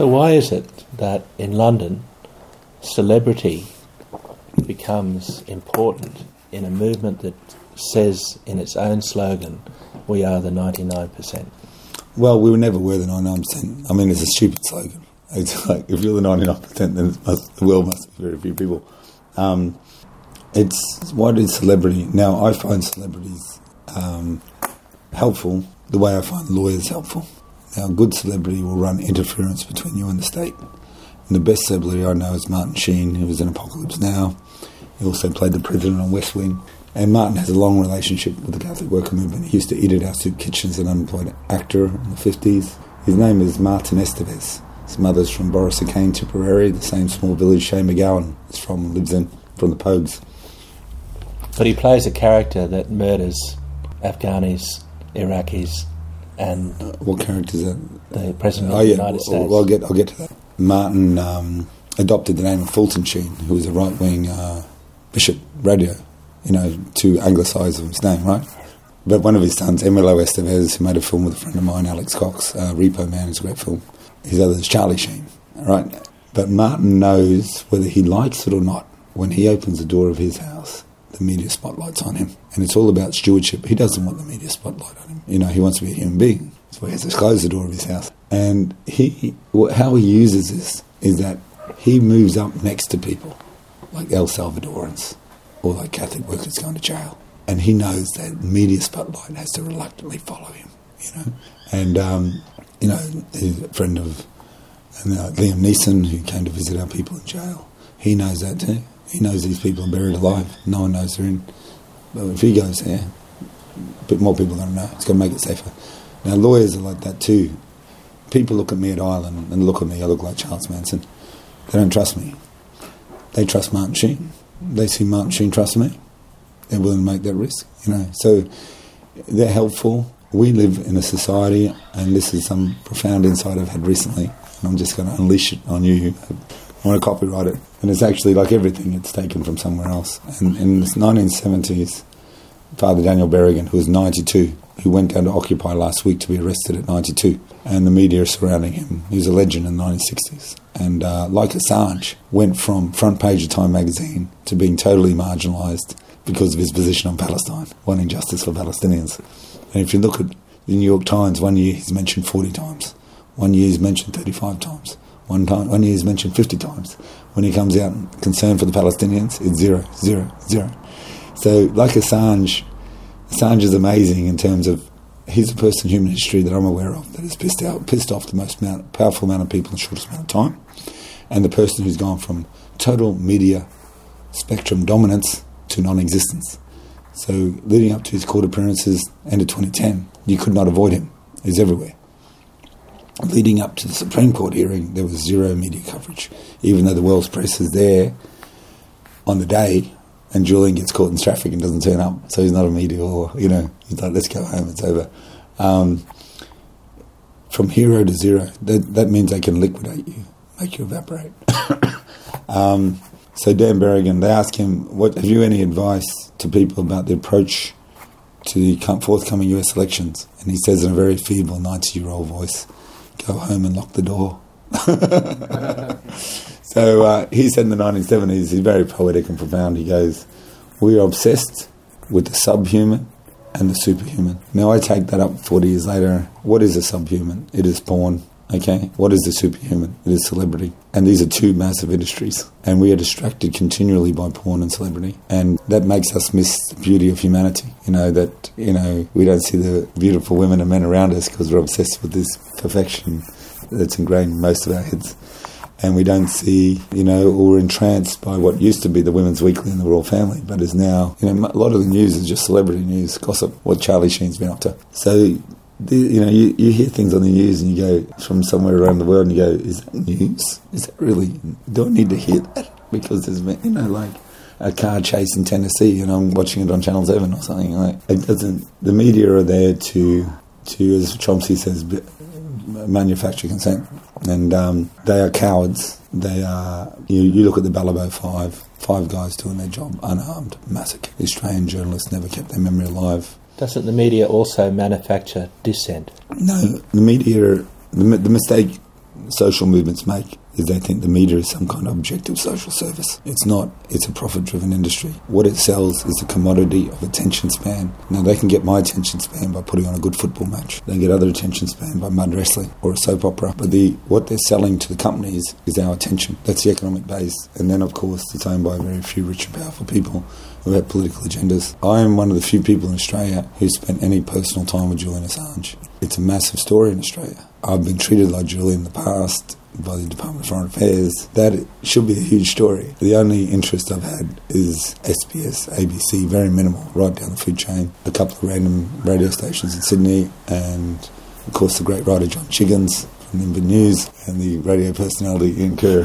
So why is it that in London, celebrity becomes important in a movement that says in its own slogan, "We are the 99%"? Well, we were never were the 99%. I mean, it's a stupid slogan. It's like, if you're the 99%, then must, the world must be very few people. Um, it's what is celebrity? Now, I find celebrities um, helpful the way I find lawyers helpful. Now, a good celebrity will run interference between you and the state. And the best celebrity I know is Martin Sheen, who was in Apocalypse Now. He also played the president on West Wing. And Martin has a long relationship with the Catholic worker movement. He used to eat at our soup kitchen as an unemployed actor in the 50s. His name is Martin Estevez. His mother's from Boris Borrisokane, Tipperary, the same small village Shane MacGowan is from, lives in, from the Pogues. But he plays a character that murders Afghanis, Iraqis, and what character is that? the President of Oh the United States. well, I'll get I'll get to that. Martin um, adopted the name of Fulton Sheen, who was a right wing uh, bishop radio, you know, to anglicise his name, right? But one of his sons, Emilio Estevez, who made a film with a friend of mine, Alex Cox, uh, Repo Man, is a great film. His other is Charlie Sheen, right? But Martin knows whether he likes it or not. When he opens the door of his house, the media spotlight's on him, and it's all about stewardship. He doesn't want the media spotlight on him. You know, he wants to be a human being. So he has to close the door of his house. And he, how he uses this is that he moves up next to people, like El Salvadorans or like Catholic workers going to jail. And he knows that media spotlight has to reluctantly follow him, you know. And, um, you know, he's a friend of and, uh, Liam Neeson, who came to visit our people in jail. He knows that too. He knows these people are buried alive. No one knows they're in. But if he goes there, a bit more people are going to know. It's going to make it safer. Now, lawyers are like that too. People look at me at Ireland and look at me, I look like Charles Manson. They don't trust me. They trust Martin Sheen. They see Martin Sheen trust me. They're willing to make that risk, you know. So they're helpful. We live in a society, and this is some profound insight I've had recently, and I'm just going to unleash it on you. I want to copyright it. And it's actually like everything, it's taken from somewhere else. And in the 1970s, Father Daniel Berrigan, who was 92, who went down to Occupy last week to be arrested at 92, and the media surrounding him. He was a legend in the 1960s. And uh, like Assange, went from front page of Time magazine to being totally marginalised because of his position on Palestine, wanting justice for Palestinians. And if you look at the New York Times, one year he's mentioned 40 times, one year he's mentioned 35 times, one, time, year he's mentioned 50 times. When he comes out concerned for the Palestinians, it's zero, zero, zero. So, like Assange, Assange is amazing in terms of he's the person in human history that I'm aware of that has pissed out, pissed off the most amount, powerful amount of people in the shortest amount of time, and the person who's gone from total media spectrum dominance to non-existence. So, leading up to his court appearances, end of 2010, you could not avoid him. He's everywhere. Leading up to the Supreme Court hearing, there was zero media coverage, even though the world's press is there on the day and Julian gets caught in traffic and doesn't turn up, so he's not a media or you know he's like let's go home, it's over. Um, from hero to zero, that that means they can liquidate you, make you evaporate. um, so Dan Berrigan, they ask him, "What have you any advice to people about the approach to the forthcoming U.S. elections?" And he says in a very feeble, ninety-year-old voice, "Go home and lock the door." So uh, he said in the 1970s, he's very poetic and profound. He goes, We are obsessed with the subhuman and the superhuman. Now I take that up 40 years later. What is a subhuman? It is porn. Okay. What is the superhuman? It is celebrity. And these are two massive industries. And we are distracted continually by porn and celebrity. And that makes us miss the beauty of humanity. You know, that, you know, we don't see the beautiful women and men around us because we're obsessed with this perfection that's ingrained in most of our heads and we don't see, you know, or we're entranced by what used to be the Women's Weekly and the Royal Family, but is now, you know, a lot of the news is just celebrity news, gossip, what Charlie Sheen's been up to. So, you know, you, you hear things on the news and you go from somewhere around the world and you go, is that news? Is that really, do I need to hear that? Because there's you know, like a car chase in Tennessee and I'm watching it on Channel 7 or something. Like, it doesn't, the media are there to, to as Chomsky says, manufacture consent. And um, they are cowards. They are. You, you look at the Balibo Five. Five guys doing their job unarmed, massacre. The Australian journalists never kept their memory alive. Doesn't the media also manufacture dissent? No, the media. The, the mistake social movements make is they think the media is some kind of objective social service. It's not. It's a profit-driven industry. What it sells is a commodity of attention span. Now they can get my attention span by putting on a good football match. They get other attention span by mud wrestling or a soap opera. But the what they're selling to the companies is our attention. That's the economic base. And then of course it's owned by very few rich and powerful people who have political agendas. I am one of the few people in Australia who spent any personal time with Julian Assange. It's a massive story in Australia. I've been treated like Julie in the past by the Department of Foreign Affairs. That should be a huge story. The only interest I've had is SBS, ABC, very minimal, right down the food chain. A couple of random radio stations in Sydney, and of course the great writer John Chiggins from Nimbin News, and the radio personality Ian Kerr.